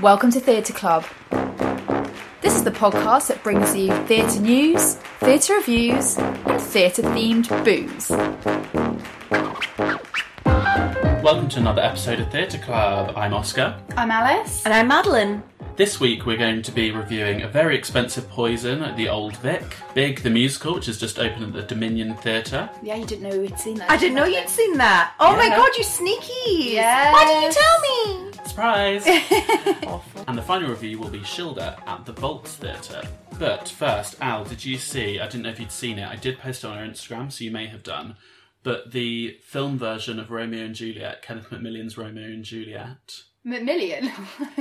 Welcome to Theatre Club. This is the podcast that brings you theatre news, theatre reviews, and theatre themed booze. Welcome to another episode of Theatre Club. I'm Oscar. I'm Alice. And I'm Madeline. This week we're going to be reviewing A Very Expensive Poison at the Old Vic, Big the Musical, which has just opened at the Dominion Theatre, Yeah, you didn't know we'd seen that. I didn't know you'd seen that. Oh my Yeah. god, you sneaky! Yes. Why didn't you tell me? Surprise! Awful. and the final review will be Shida at the Vaults Theatre. But first, Al, did you see? I didn't know if you'd seen it. I did post it on our Instagram, so you may have done. But the film version of Romeo and Juliet, Kenneth Macmillan's Romeo and Juliet, Million.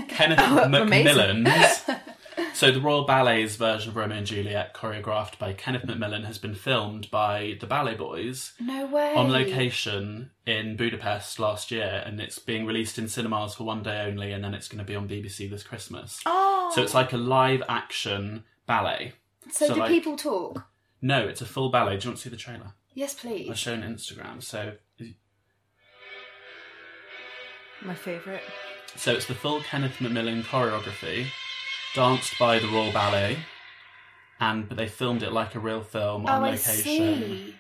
Kenneth Oh, Macmillan's. so the Royal Ballet's version of Romeo and Juliet, choreographed by Kenneth Macmillan, has been filmed by the BalletBoyz no way. on location in Budapest last year, and it's being released in cinemas for one day only, and then it's going to be on BBC this Christmas. Oh. So it's like a live action ballet. So, so do like- people talk? No, it's a full ballet. Do you want to see the trailer? Yes, please. I'll show on Instagram. So, my favourite. so it's the full Kenneth Macmillan choreography, danced by the Royal Ballet, and but they filmed it like a real film on oh, I location. see.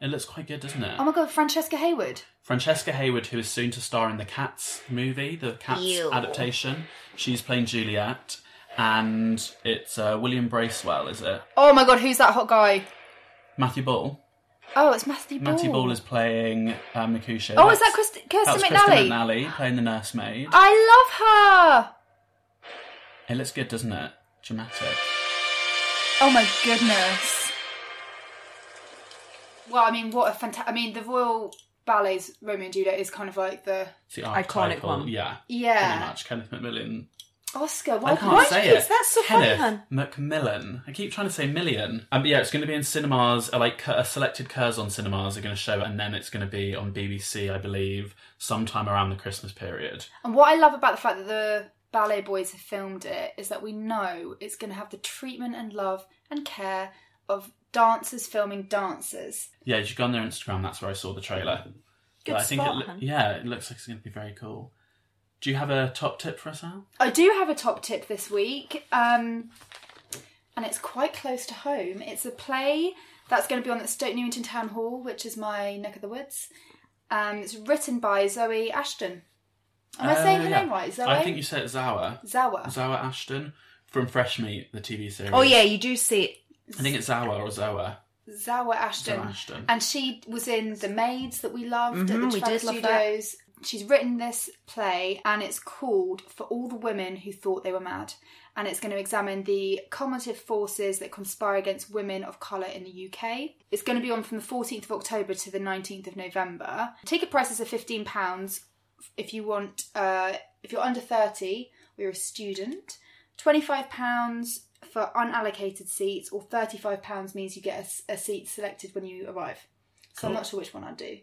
It looks quite good, doesn't it? Oh my god, Francesca Hayward. Francesca Hayward, who is soon to star in the Cats movie, the Cats Ew. adaptation, she's playing Juliet, and it's uh, William Bracewell, is it? Oh my god, who's that hot guy? Matthew Ball. Oh, it's Matthew Ball. Matthew Ball is playing uh, Mercutio. Oh, is that Christ- Kirsten That's McNally? Kristen McNally playing the nursemaid. I love her. It looks good, doesn't it? Dramatic. Oh my goodness. Well, I mean, what a fantastic. I mean, the Royal Ballet's Romeo and Juliet is kind of like the. It's the Iconic archetypal- one. Yeah. Yeah. Pretty much. Kenneth Macmillan. Oscar, why I can't Why say do it. that's so funny, Kenneth hun. Macmillan. I keep trying to say million. Um, but yeah, it's going to be in cinemas. uh, Like uh, selected Curzon cinemas are going to show, it, and then it's going to be on BBC, I believe, sometime around the Christmas period. And what I love about the fact that the BalletBoyz have filmed it is that we know it's going to have the treatment and love and care of dancers filming dancers. Yeah, you should go on their Instagram. That's where I saw the trailer. Good But I think spot, it, hun. yeah, it looks like it's going to be very cool. Do you have a top tip for us, Al? I do have a top tip this week, um, and it's quite close to home. It's a play that's going to be on at Stoke Newington Town Hall, which is my neck of the woods. Um, it's written by Zoe Ashton. Am I Uh, saying her yeah. name right? Zoe? I think you said Zawa. Zawa. Zawa Ashton from Fresh Meat, the TV series. Oh yeah, you do see it. I think it's Zawa or Zoa. Zawa Ashton. Zawa Ashton. And she was in The Maids that we loved at Mhm, the we did love that. Studios. She's written this play and it's called For All the Women Who Thought They Were Mad. And it's going to examine the cumulative forces that conspire against women of colour in the UK. It's going to be on from the 14th of October to the 19th of November. Ticket prices are £15 if you want, uh, if you're under 30 or you're a student. £25 for unallocated seats, or £35 means you get a seat selected when you arrive. So I'm not sure which one I'd do.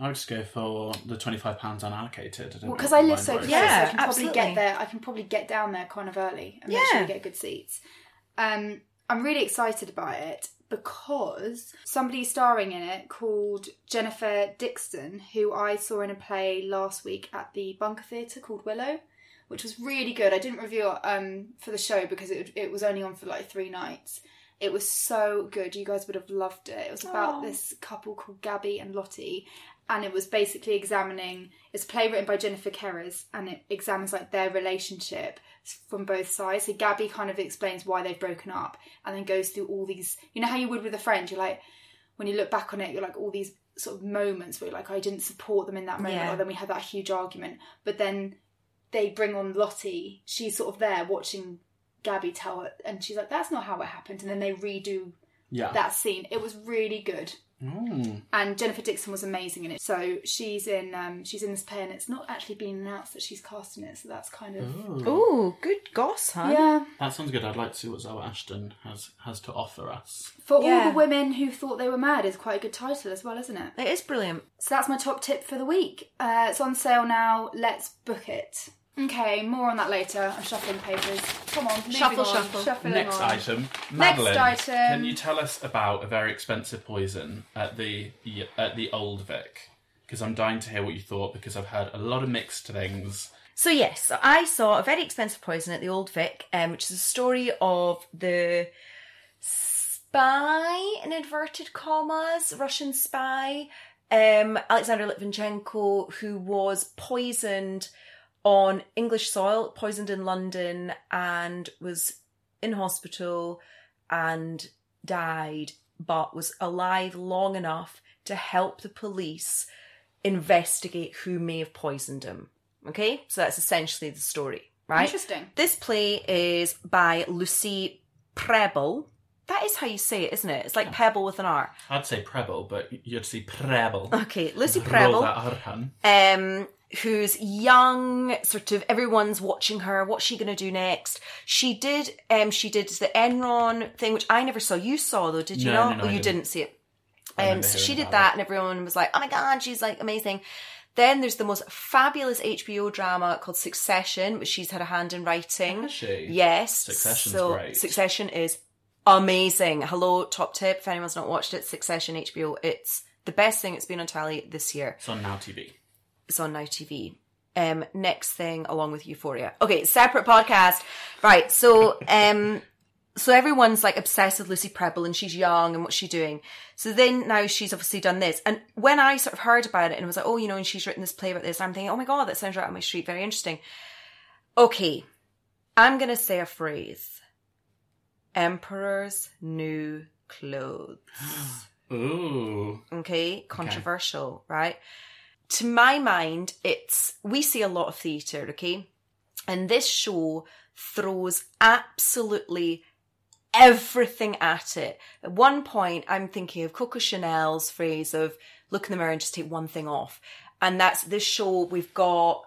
I would just go for the twenty-five pounds unallocated. Well, because I live so close, Yeah, I can probably get there. I can probably get down there kind of early and make sure Yeah. we get good seats. Um, I'm really excited about it because somebody starring in it called Jennifer Dixon, who I saw in a play last week at the Bunker Theatre called Willow, which was really good. I didn't review it um, for the show because it, it was only on for like three nights. It was so good. You guys would have loved it. It was about Aw. this couple called Gabby and Lottie, and it was basically examining. It's a play written by Jennifer Kerres, and it examines like their relationship from both sides. So Gabby kind of explains why they've broken up, and then goes through all these. You know how you would with a friend. You're like, when you look back on it, you're like all these sort of moments where you're like, I didn't support them in that moment, Yeah. or then we had that huge argument. But then they bring on Lottie. She's sort of there watching Gabby tell it, and she's like, "That's not how it happened." And then they redo Yeah. that scene. It was really good, Ooh. and Jennifer Dixon was amazing in it. So she's in um, she's in this play, and it's not actually been announced that she's cast in it. So that's kind of Ooh. Ooh, good goss, huh? yeah. That sounds good. I'd like to see what Zoe Ashton has has to offer us. For all Yeah. the women who thought they were mad is quite a good title as well, isn't it? It is brilliant. So that's my top tip for the week. Uh, it's on sale now. Let's book it. Okay, more on that later. I'm shuffling papers. Come on, Shuffle, on, shuffle. Shuffling Next on. item, Madeline. item. Can you tell us about a very expensive poison at the at the Old Vic? Because I'm dying to hear what you thought. Because I've heard a lot of mixed things. So yes, I saw a very expensive poison at the Old Vic, um, which is a story of the spy in inverted commas, Russian spy, um, Alexander Litvinenko, who was poisoned on English soil, poisoned in London, and was in hospital and died, but was alive long enough to help the police investigate who may have poisoned him. Okay, so that's essentially the story, right? Interesting. This play is by Lucy Prebble. That is how you say it, isn't it? It's like pebble with an R. I'd say Preble, but you'd say Preble. Okay, Lucy Roll Preble, that um, who's young, sort of everyone's watching her. What's she going to do next? She did, um, she did the Enron thing, which I never saw. You saw though, did you No, not? no, no, oh, you didn't. didn't see it. Um, so she did that, and everyone was like, "Oh my god, she's like amazing." Then there's the most fabulous HBO drama called Succession, which she's had a hand in writing. Has she? Yes. Succession's so great. Succession is amazing. Hello, top tip. If anyone's not watched it, Succession HBO. It's the best thing it's been on tally this year. It's on Now TV. It's on Now TV. Um, next thing, along with Euphoria. Okay, separate podcast. Right. So, um, so everyone's like obsessed with Lucy Prebble and she's young and what's she doing? So then now she's obviously done this. And when I sort of heard about it and was like, oh, you know, and she's written this play about this, I'm thinking, oh my God, that sounds right up my street. Very interesting. Okay. I'm going to say a phrase. Emperor's new clothes. Ooh. Okay, controversial, right? To my mind, it's we see a lot of theatre, okay? And this show throws absolutely everything at it. At one point, I'm thinking of Coco Chanel's phrase of look in the mirror and just take one thing off. And that's this show we've got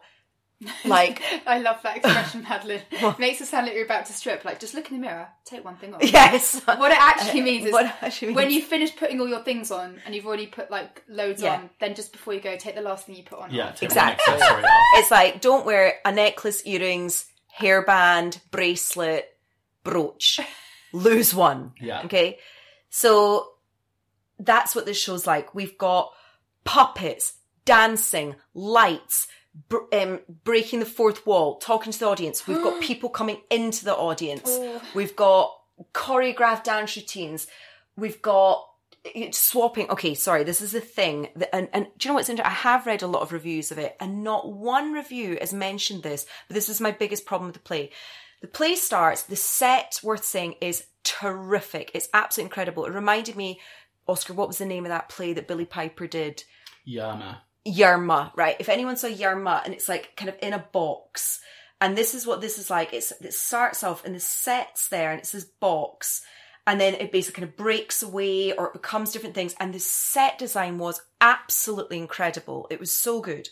like I love that expression, Madeline. Makes it sound like you're about to strip. Like, just look in the mirror, take one thing off. yes. What it actually means is What it actually when means- you finish putting all your things on and you've already put like loads Yeah. on, then just before you go, take the last thing you put on. Yeah, take Exactly. off. It's like don't wear a necklace, earrings, hairband, bracelet, brooch. Lose one. Yeah. Okay. So that's what this show's like. We've got puppets, dancing, lights, br- um, breaking the fourth wall, talking to the audience. We've got people coming into the audience. Oh. We've got choreographed dance routines. We've got it's swapping. Okay, sorry, this is the thing. That, and, and do you know what's interesting? I have read a lot of reviews of it, and not one review has mentioned this. But this is my biggest problem with the play. The play starts. The set, worth saying, is terrific. It's absolutely incredible. It reminded me, Oscar, what was the name of that play that Billie Piper did? Yama. Yerma, right? If anyone saw Yerma and it's like kind of in a box, and this is what this is like. It's it starts off and the set's there and it's this box, and then it basically kind of breaks away or it becomes different things. And the set design was absolutely incredible. It was so good.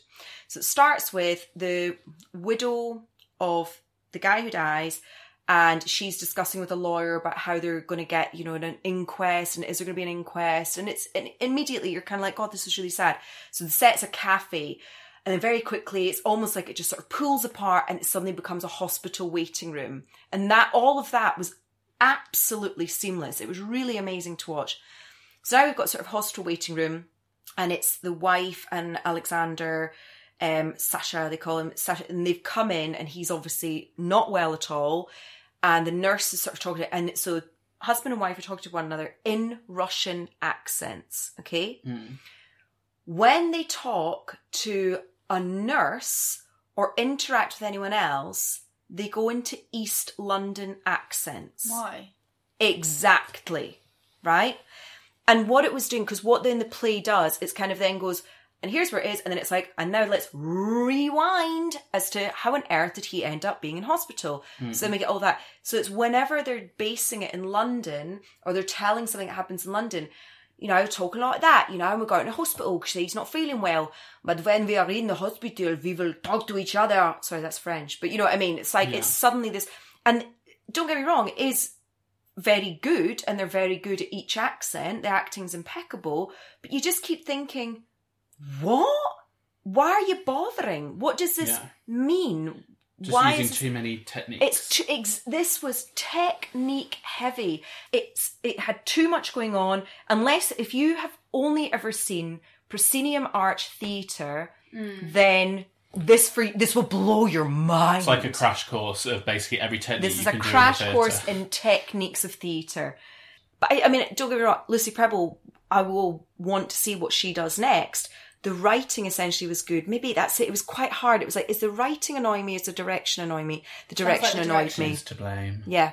So it starts with the widow of the guy who dies and she's discussing with a lawyer about how they're going to get you know an inquest and is there going to be an inquest? And it's and immediately you're kind of like god this is really sad. So the set's a cafe and then very quickly it's almost like it just sort of pulls apart and it suddenly becomes a hospital waiting room. And that all of that was absolutely seamless. It was really amazing to watch. So now we've got sort of hospital waiting room and it's the wife and alexander um, Sasha, they call him Sasha, and they've come in, and he's obviously not well at all. And the nurse is sort of talking to, and so husband and wife are talking to one another in Russian accents. Okay, mm. when they talk to a nurse or interact with anyone else, they go into East London accents. Why? Exactly. Right? And what it was doing, because what then the play does, it's kind of then goes, and here's where it is, and then it's like, and now let's rewind as to how on earth did he end up being in hospital. So then we get all that. So it's whenever they're basing it in London, or they're telling something that happens in London, you know, talking like that, you know, and we're going to hospital because he's not feeling well. But when we are in the hospital, we will talk to each other. Sorry, that's French. But you know what I mean? It's like, Yeah. it's suddenly this, and don't get me wrong, it is very good and they're very good at each accent. The acting's impeccable, but you just keep thinking, what? Why are you bothering? What does this Yeah. mean? Just Why using is this- too many techniques. it's too, ex- this was technique heavy. It's it had too much going on. Unless if you have only ever seen proscenium arch theatre, mm. then this for this will blow your mind. It's like a crash course of basically every technique. this you is a can do in crash the course in techniques of theatre. But I, I mean, don't get me wrong, Lucy Prebble, I will want to see what she does next. The writing essentially was good. Maybe that's it. It was quite hard. It was like, is the writing annoying me? Is the direction annoying me? The Sounds like direction the annoyed direction. me. To blame. Yeah.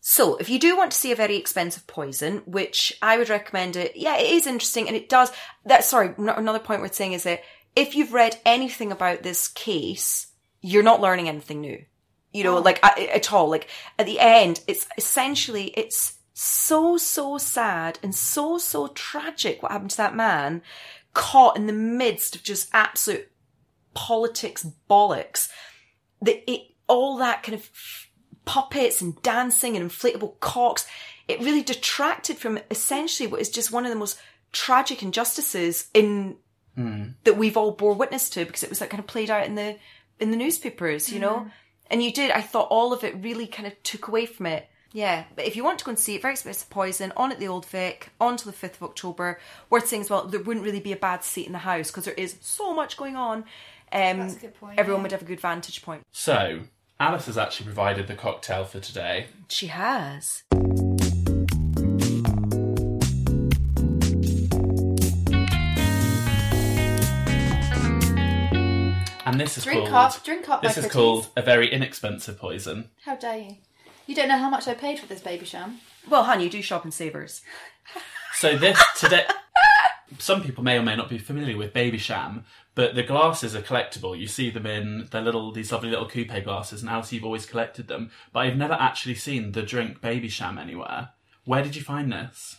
So, if you do want to see a very expensive poison, which I would recommend it, yeah, it is interesting and it does. That sorry, no- another point worth saying is that if you've read anything about this case, you're not learning anything new. You know, oh. like at, at all. Like at the end, it's essentially it's so so sad and so so tragic what happened to that man, caught in the midst of just absolute politics bollocks that it all that kind of puppets and dancing and inflatable cocks it really detracted from essentially what is just one of the most tragic injustices in hmm. that we've all bore witness to because it was like kind of played out in the in the newspapers you know? Mm. And you did. I thought all of it really kind of took away from it yeah but if you want to go and see it very expensive poison on at the old vic on to the 5th of october worth saying as well there wouldn't really be a bad seat in the house because there is so much going on um, That's a good point, everyone yeah. would have a good vantage point So, Alice has actually provided the cocktail for today. She has. And this is Drink called. up, drink up, This is pretties. called a very inexpensive poison. How dare you? You don't know how much I paid for this Babycham. Well, honey, you do shop in Savers. So this today, some people may or may not be familiar with Babycham, but the glasses are collectible. You see them in the little these lovely little coupe glasses, and Alice, you've always collected them, but I've never actually seen the drink Babycham anywhere. Where did you find this?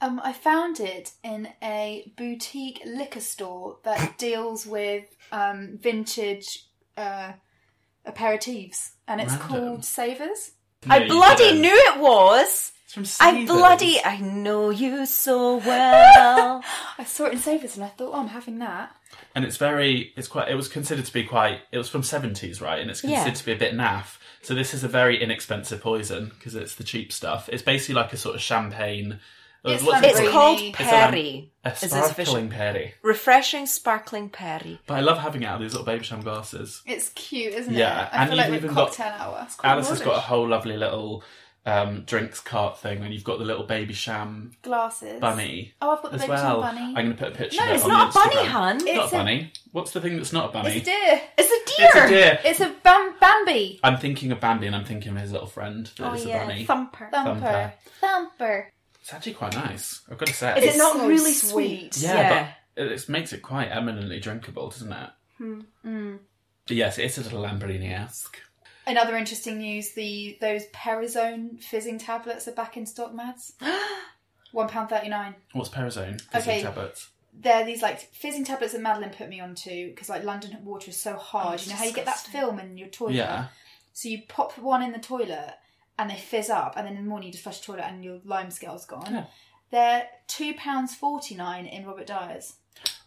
Um, I found it in a boutique liquor store that deals with um, vintage uh, aperitifs, and it's Random. called Savers. I No, you bloody didn't. knew it was. It's from I bloody I know you so well. I saw it in Savers, and I thought, oh, I'm having that. and it's very it's quite it was considered to be quite it was from 70s right and it's Yeah. considered to be a bit naff so this is a very inexpensive poison because it's the cheap stuff it's basically like a sort of champagne It's what's it's called? called It's a- Perry. a is its official- sparkling perry Refreshing sparkling Perry. but i love having it out of these little Babycham glasses It's cute, isn't Yeah, it? I and feel you've with even got- cocktail hour. It's quite alice has got a whole lovely little um, drinks cart thing and you've got the little Babycham glasses. bunny Oh, I've got the baby well sham bunny. i'm going to put a picture No, of it it's on Not a the bunny, hun. It's It's not a a- bunny what's the thing that's not a bunny It's a deer. It's a It's deer. a deer It's a bam- Bambi. i'm thinking of bambi and i'm thinking of his little friend that Oh is a yeah, bunny thumper. Thumper. Thumper. It's actually quite nice. I've got to say. Is it It's not so really sweet. sweet? Yeah, but it, it makes it quite eminently drinkable, doesn't it? Hmm. But yes, it's a little Lambrini-esque. Another interesting news: the those Parozone fizzing tablets are back in stock, Mads. One pound thirty nine. What's Parozone? Fizzy Okay. tablets. They're these like fizzing tablets that Madeline put me onto because like London water is so hard. Oh, you know how you get that film in your toilet. Yeah. So you pop one in the toilet and they fizz up, and then in the morning you just flush the toilet and your lime scale's gone. Yeah. They're two pounds forty nine in Robert Dyas.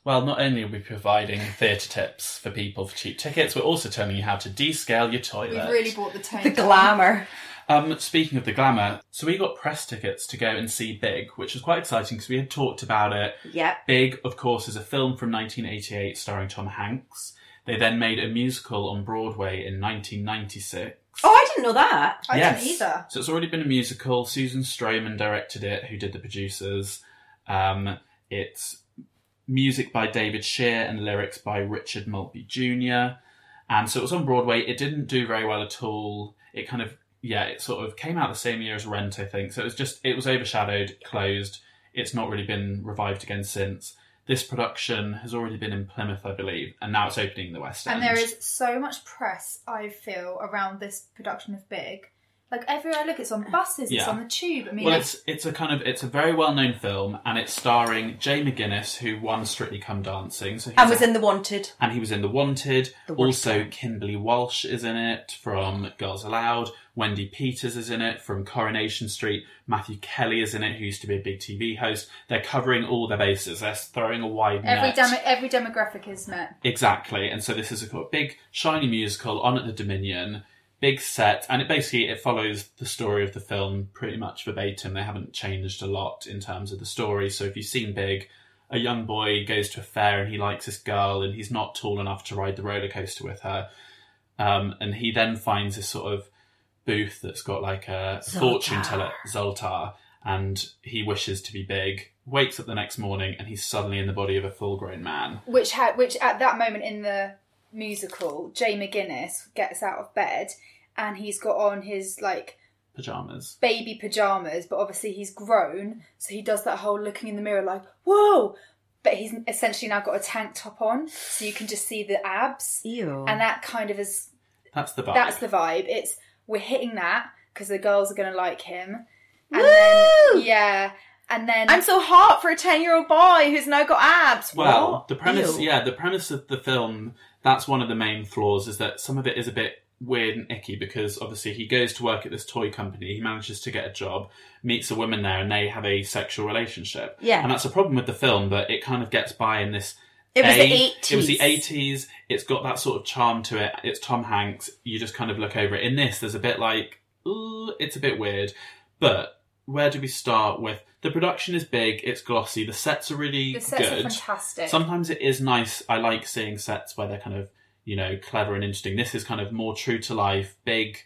Well, not only are we providing theatre tips for people for cheap tickets, we're also telling you how to descale your toilet. We've really bought the tone. The glamour. Um, speaking of the glamour, so we got press tickets to go and see Big, which was quite exciting because we had talked about it Yep. Big, of course, is a film from 1988 starring Tom Hanks. They then made a musical on Broadway in 1996. Oh, I didn't know that. I yes. didn't either. So it's already been a musical. Susan Stroman directed it, who did the producers. Um, it's music by David Shire and lyrics by Richard Maltby Jr. And so it was on Broadway. It didn't do very well at all. It kind of, yeah, it sort of came out the same year as Rent, I think. So it was just, it was overshadowed, closed. It's not really been revived again since. This production has already been in Plymouth, I believe, and now it's opening in the West End. And there is so much press, I feel, around this production of Big. Like everywhere I look, it's on buses, it's Yeah. on the tube. I mean, Well, it's it's a kind of it's a very well known film, and it's starring Jay McGuinness, who won Strictly Come Dancing, so he's And was a- in The Wanted. and he was in The Wanted. The also. Kimberley Walsh is in it from Girls Aloud. Wendi Peters is in it from Coronation Street. Matthew Kelly is in it, who used to be a big TV host. They're covering all their bases. They're throwing a wide every net. demo- every demographic is met. Exactly, and so this is a big shiny musical on at the Dominion, big set, and it basically it follows the story of the film pretty much verbatim. They haven't changed a lot in terms of the story. So if you've seen Big, a young boy goes to a fair and he likes this girl and he's not tall enough to ride the roller coaster with her. Um, and he then finds this sort of booth that's got like a Zoltar. fortune teller, Zoltar, and he wishes to be big. Wakes up the next morning and he's suddenly in the body of a full grown man. which had which at that moment in the musical, Jay McGuinness gets out of bed and he's got on his like Pajamas. baby pajamas, but obviously he's grown, so he does that whole looking in the mirror like, whoa! But he's essentially now got a tank top on, so you can just see the abs. Ew. And that kind of is That's the vibe. that's the vibe. It's we're hitting that because the girls are gonna like him. And Woo! then yeah. And then I'm so hot for a ten-year-old boy who's now got abs. Well, What? the premise, Ew. yeah, the premise of the film, that's one of the main flaws, is that some of it is a bit weird and icky because obviously he goes to work at this toy company, he manages to get a job, meets a woman there, and they have a sexual relationship. Yeah. And that's a problem with the film, but it kind of gets by in this. It was A, the 80s. It was the 80s. It's got that sort of charm to it. It's Tom Hanks. You just kind of look over it. In this, there's a bit like, ooh, it's a bit weird. But where do we start with? The production is big, it's glossy, the sets are really the sets good. are fantastic. Sometimes it is nice. I like seeing sets where they're kind of, you know, clever and interesting. This is kind of more true to life, big,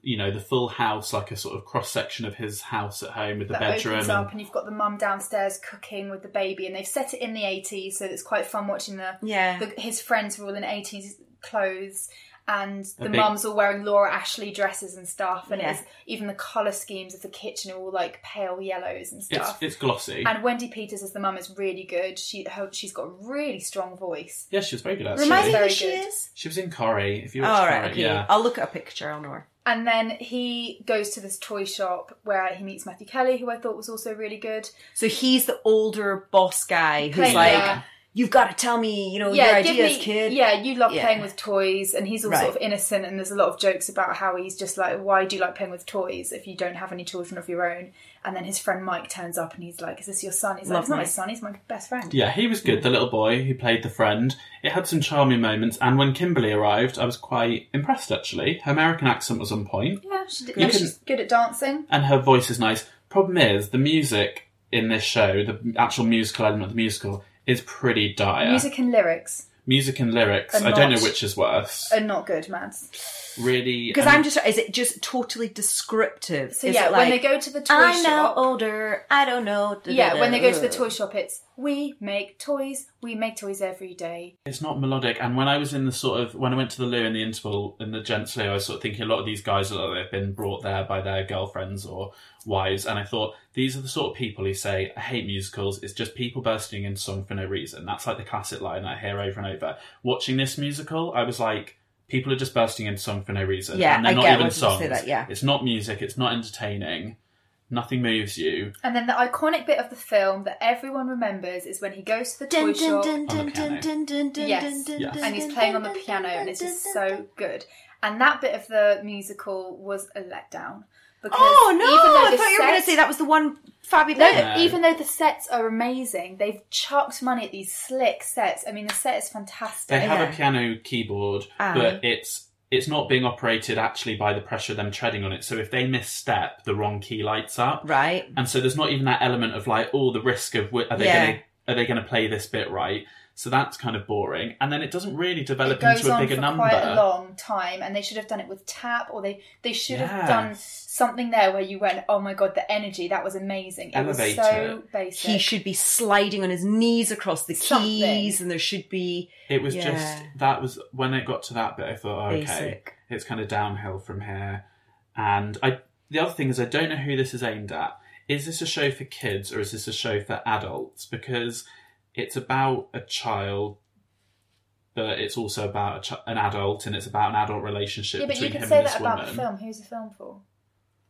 you know, the full house, like a sort of cross section of his house at home with the that bedroom. opens and- up and you've got the mum downstairs cooking with the baby and they've set it in the 80s so it's quite fun watching the, Yeah. the his friends were all in 80s clothes and the big- mums all wearing Laura Ashley dresses and stuff and Yeah. it's even the colour schemes of the kitchen are all like pale yellows and it's, stuff it's glossy. and Wendi Peters as the mum is really good she her, she's got a really strong voice yeah, she was very good actually. Remind me Very who she good. is. She was in Corrie. If you All watch right. Corrie, Okay. yeah. I'll look at a picture. I'll know her. and then he goes to this toy shop where he meets Matthew Kelly who I thought was also really good So he's the older boss guy who's Playing- like, yeah. "You've got to tell me, you know, yeah, your give ideas, me, kid." Yeah, you love Yeah. playing with toys, and he's all Right. sort of innocent. And there's a lot of jokes about how he's just like, "Why do you like playing with toys if you don't have any children of your own?" And then his friend Mike turns up, and he's like, "Is this your son?" He's like, Love "It's not my son. He's my best friend." Yeah, he was good, the little boy who played the friend. It had some charming moments, and when Kimberly arrived, I was quite impressed actually. Her American accent was on point, Yeah, she did, You and can- she's good at dancing. and her voice is nice. Problem is, the music in this show, the actual musical element of the musical, is pretty dire. Music and lyrics Music and lyrics, Are I don't know which is worse. are not good, Mads. Really, Because and- I'm just, is it just totally descriptive? So is yeah, it when they go to the toy I'm now shop, older, I don't know. da, da, yeah, da, when they go to the toy shop, it's we make toys. We make toys every day. It's not melodic. And when I was in the sort of when I went to the loo in the interval in the gents loo, I was sort of thinking a lot of these guys are like they've been brought there by their girlfriends or wives, and I thought these are the sort of people who say I hate musicals. It's just people bursting into song for no reason. That's like the classic line that I hear over and over. Watching this musical, I was like. People are just bursting into song for no reason. Yeah, and they're I not get even when people songs. say that, yeah. It's not music. It's not entertaining. Nothing moves you. And then the iconic bit of the film that everyone remembers is when he goes to the toy Dun, dun, shop. dun, dun, On the piano. Yes. and he's playing on the piano and it's just so good and that bit of the musical was a letdown because Oh no! even I the thought you were going to say that was the one fabby no, bit. Yeah. even though the sets are amazing they've chucked money at these slick sets i mean the set is fantastic They have Yeah. a piano keyboard, Aye. but it's it's not being operated actually by the pressure of them treading on it. So if they misstep, the wrong key lights up, Right. and so there's not even that element of like, oh, the risk of are they Yeah. going to are they going to play this bit right? So that's kind of boring, and then it doesn't really it develop goes into a on bigger for number. quite a long time and they should have done it with tap or they they should have done something there where you went oh my god the energy that was amazing it Elevate was so it. basic He should be sliding on his knees across the Something. keys, and there should be It was Yeah. just that was when it got to that bit. I thought, oh, okay, it's kind of downhill from here. And I, the other thing is, I don't know who this is aimed at. Is this a show for kids or is this a show for adults? Because it's about a child, but it's also about a ch- an adult, and it's about an adult relationship yeah but you between could him say and that this about woman. the film who's the film for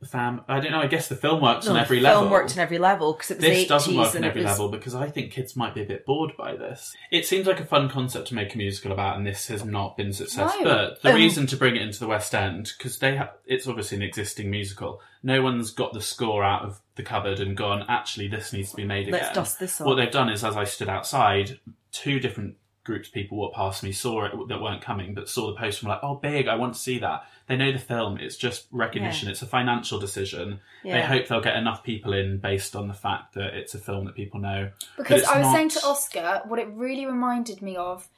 fam, I don't know. I guess the film works No, on every level. the film worked on every level because it was this 80s doesn't work on every was- level because I think kids might be a bit bored by this. It seems like a fun concept to make a musical about, and this has not been successful. No. But the Um, reason to bring it into the West End because they ha- it's obviously an existing musical. No one's got the score out of the cupboard and gone. Actually, this needs to be made again. Let's dust this off. What they've done is, as I stood outside, two different groups of people walk past me, saw it that weren't coming, but saw the post and were like, "Oh, big! I want to see that." They know the film. It's just recognition. Yeah. It's a financial decision. They hope they'll get enough people in based on the fact that it's a film that people know. Because I was not- saying to Oscar, what it really reminded me of,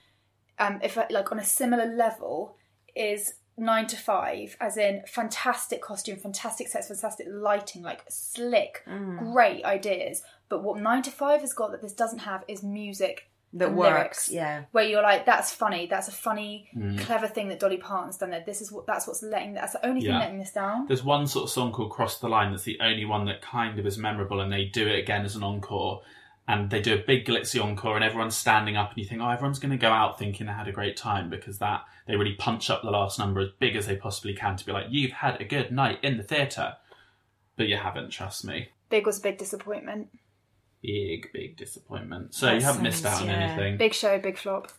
um, if I, like on a similar level, is Nine to Five, as in fantastic costume, fantastic sets, fantastic lighting, like slick, Mm. great ideas. But what Nine to Five has got that this doesn't have is music That works, lyrics. yeah. Where you're like, that's funny. That's a funny, Mm. clever thing that Dolly Parton's done there. This is what that's what's letting. That's the only thing Yeah. letting this down. There's one sort of song called Cross the Line that's the only one that kind of is memorable, and they do it again as an encore. And they do a big glitzy encore, and everyone's standing up, and you think, oh, everyone's going to go out thinking they had a great time because that they really punch up the last number as big as they possibly can to be like, you've had a good night in the theatre. But you haven't, trust me. Big was a big disappointment. Big, big disappointment. So That you haven't missed out sounds- on yeah. anything. Big show, big flop.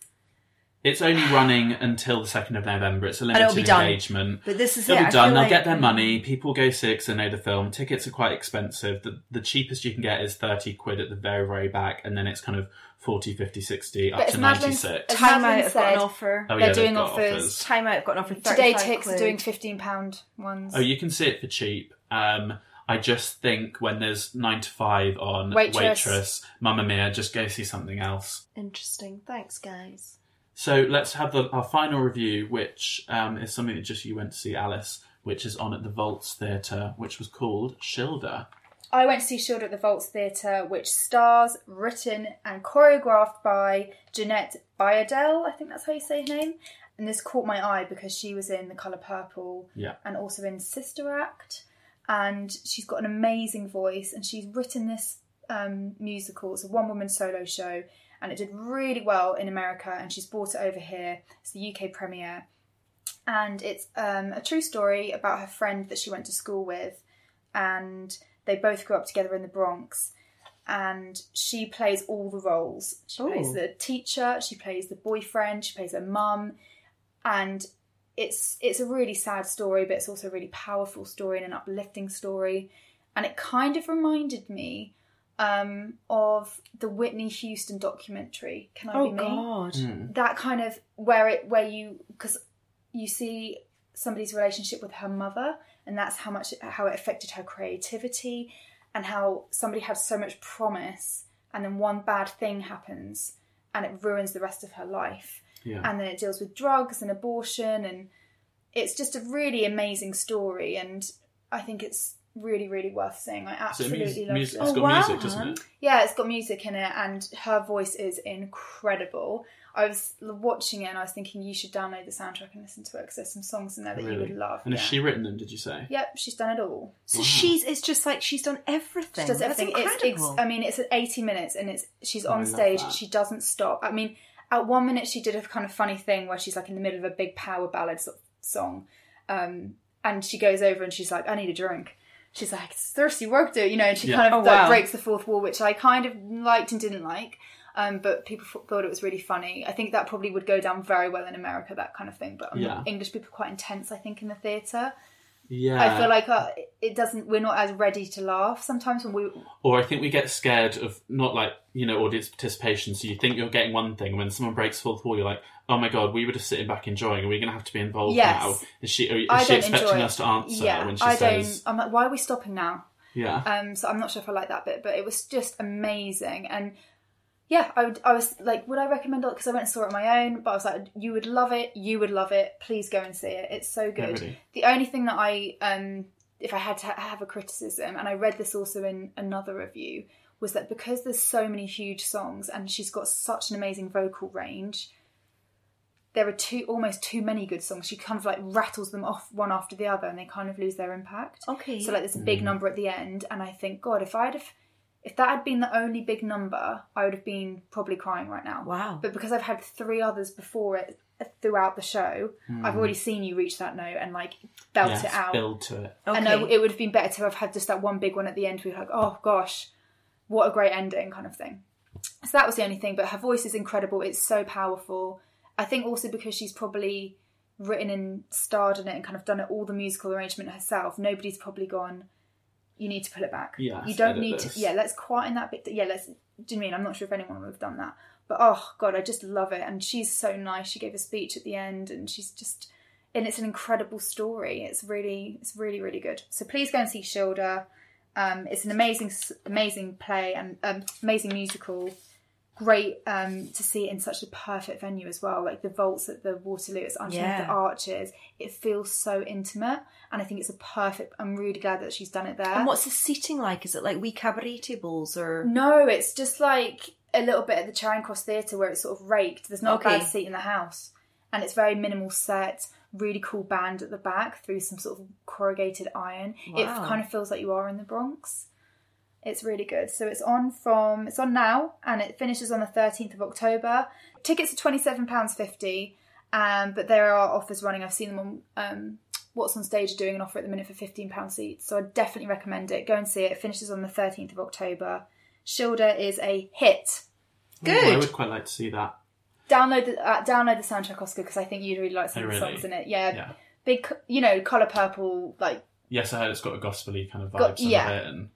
It's only running until the 2nd of November. It's a it'll limited be done. engagement. But this is They'll it. be done. feel They'll like- get their money. People go six. it 'cause they know the film. Tickets are quite expensive. The, the cheapest you can get is 30 quid at the very, very back. And then it's kind of 40, 50, 60, up But to as Madeline- 96. as Time Madeline out, I've got an said- offer. Oh, They're doing they've got offers. Time out, I've got an offer. Today 35 ticks quid. are doing fifteen pound ones. Oh, you can see it for cheap. Um, I just think when there's 9 to 5 on Waitress. Waitress, Mamma Mia, just go see something else. Interesting. Thanks, guys. So let's have the, our final review, which um, is something that just you went to see, Alice, which is on at the Vaults Theatre, which was called Shida. I went to see Shida at the Vaults Theatre, which stars, written, and choreographed by Jeanette Bayardelle. I think that's how you say her name. And this caught my eye because she was in The Colour Purple Yeah. and also in Sister Act. And she's got an amazing voice, and she's written this um, musical. It's a one woman solo show, and it did really well in America, and she's brought it over here. It's the UK premiere. And it's um, a true story about her friend that she went to school with, and they both grew up together in the Bronx. And she plays all the roles. She plays the teacher, she plays the boyfriend, she plays her mum, and it's it's a really sad story, but it's also a really powerful story and an uplifting story. And it kind of reminded me um, of the Whitney Houston documentary. Can I Oh be me? God. Mm. that kind of where it where you because you see somebody's relationship with her mother and that's how much how it affected her creativity and how somebody had so much promise and then one bad thing happens and it ruins the rest of her life Yeah. and then it deals with drugs and abortion and it's just a really amazing story and i think it's really really worth seeing i So absolutely music, loved music, it it's Oh, got wow, music, doesn't it? yeah, it's got music in it, and her voice is incredible. I was watching it and I was thinking you should download the soundtrack and listen to it because there's some songs in there that you would love. And yeah. has she written them, did you say? Yep, she's done it all. So Wow. she's it's just like she's done everything. She does That's everything. It's, it's, incredible. I mean, it's at 80 minutes and it's she's Oh, on love stage. She doesn't stop. I mean, at one minute she did a kind of funny thing where she's like in the middle of a big power ballad sort of song, um, and she goes over and she's like, "I need a drink." She's like, "It's thirsty work, do you know?" And she Yeah. kind of Oh, like, wow. breaks the fourth wall, which I kind of liked and didn't like. Um, but people f- thought it was really funny. I think that probably would go down very well in America, that kind of thing. But um, Yeah. English people are quite intense, I think, in the theatre. Yeah. I feel like uh, it doesn't. We're not as ready to laugh sometimes when we Or I think we get scared of not like, you know, audience participation. So you think you're getting one thing, and when someone breaks fourth wall, you're like, oh my god, we were just sitting back enjoying. Are we going to have to be involved Yes. now? Is she, is I she expecting us to answer yeah, when she I says, don't. I'm like, why are we stopping now? yeah? Um, so I'm not sure if I like that bit, but it was just amazing. And yeah, I would. I was like, would I recommend it? Because I went and saw it on my own, but I was like, you would love it. You would love it. Please go and see it. It's so good. really? The only thing that I, um, if I had to have a criticism, and I read this also in another review, was that because there's so many huge songs and she's got such an amazing vocal range. There are too almost too many good songs. She kind of like rattles them off one after the other, and they kind of lose their impact. okay. So like there's a Mm. big number at the end, and I think, God, if I'd have, if that had been the only big number, I would have been probably crying right now. wow. But because I've had three others before it throughout the show, I've hmm. already seen you reach that note and like belt yes, it out. build to it. okay. And I, it would have been better to have had just that one big one at the end. Where you're like, oh gosh, what a great ending, kind of thing. So that was the only thing. But her voice is incredible. It's so powerful. I think also because she's probably written and starred in it and kind of done it all the musical arrangement herself. Nobody's probably gone. You need to pull it back. Yes, you don't need this. to. Yeah, let's quieten that bit. Yeah, let's. Do you mean I'm not sure if anyone would have done that, But oh god, I just love it, and she's so nice. She gave a speech at the end, and she's just, and it's an incredible story. It's really, it's really, really good. So please go and see Shida. Um, it's an amazing, amazing play and um, amazing musical. Great um, to see it in such a perfect venue as well, like the vaults at the Waterloo. It's underneath Yeah. the arches. It feels so intimate, and I think it's a perfect. I'm really glad that she's done it there. And what's the seating like? Is it like wee cabaret tables or? No, it's just like a little bit at the Charing Cross Theatre where it's sort of raked. There's not a bad seat in the house. And it's very minimal set, really cool band at the back through some sort of corrugated iron. It kind of feels like you are in the Bronx. It's really good. So it's on from it's on now and it finishes on the 13th of October. Tickets are £27.50, um, but there are offers running. I've seen them on um, WhatsOnStage are doing an offer at the minute for £15 seats. So I definitely recommend it. Go and see it. It finishes on the 13th of October. Shida is a hit. Ooh, I would quite like to see that. Download the uh, download the soundtrack, Oscar, because I think you'd really like some Oh, of the really? songs in it. Yeah, Yeah. big, you know, color purple, like. Yes, I heard it's got a gospely kind of vibe Got- yeah. it. And...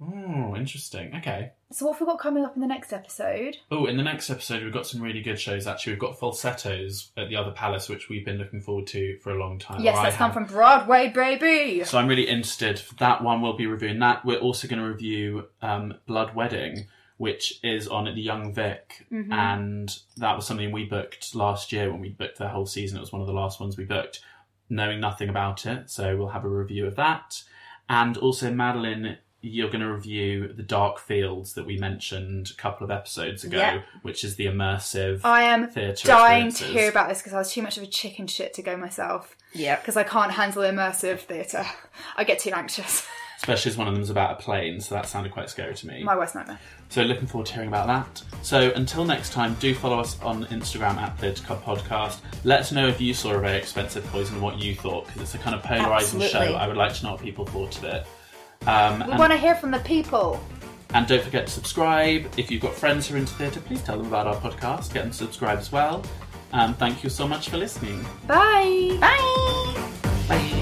Oh, interesting. Okay. So what have we got coming up in the next episode? Oh, in the next episode, we've got some really good shows. Actually, we've got falsettos at the other palace, which we've been looking forward to for a long time. yes, or I that's come have. from Broadway, baby. So I'm really interested. for That one we'll be reviewing. That we're also going to review um, Blood Wedding, which is on at the Young Vic, Mm-hmm. and that was something we booked last year when we booked the whole season. It was one of the last ones we booked, knowing nothing about it. So we'll have a review of that, and also Madeline. You're going to review the Dark Fields that we mentioned a couple of episodes ago, Yeah. which is the immersive I am theatre dying to hear about this because I was too much of a chicken shit to go myself. Yeah. Because I can't handle immersive theatre. I get too anxious. Especially as one of them is about a plane, so that sounded quite scary to me. My worst nightmare. So looking forward to hearing about that. So until next time, do follow us on Instagram at Theatre Club Podcast. Let us know if you saw a very expensive poison and what you thought, because it's a kind of polarizing Absolutely. show. I would like to know what people thought of it. Um, We and, want to hear from the people. and don't forget to subscribe. If you've got friends who are into theatre, please tell them about our podcast. Get them to subscribe as well. Um, thank you so much for listening. Bye. Bye. Bye.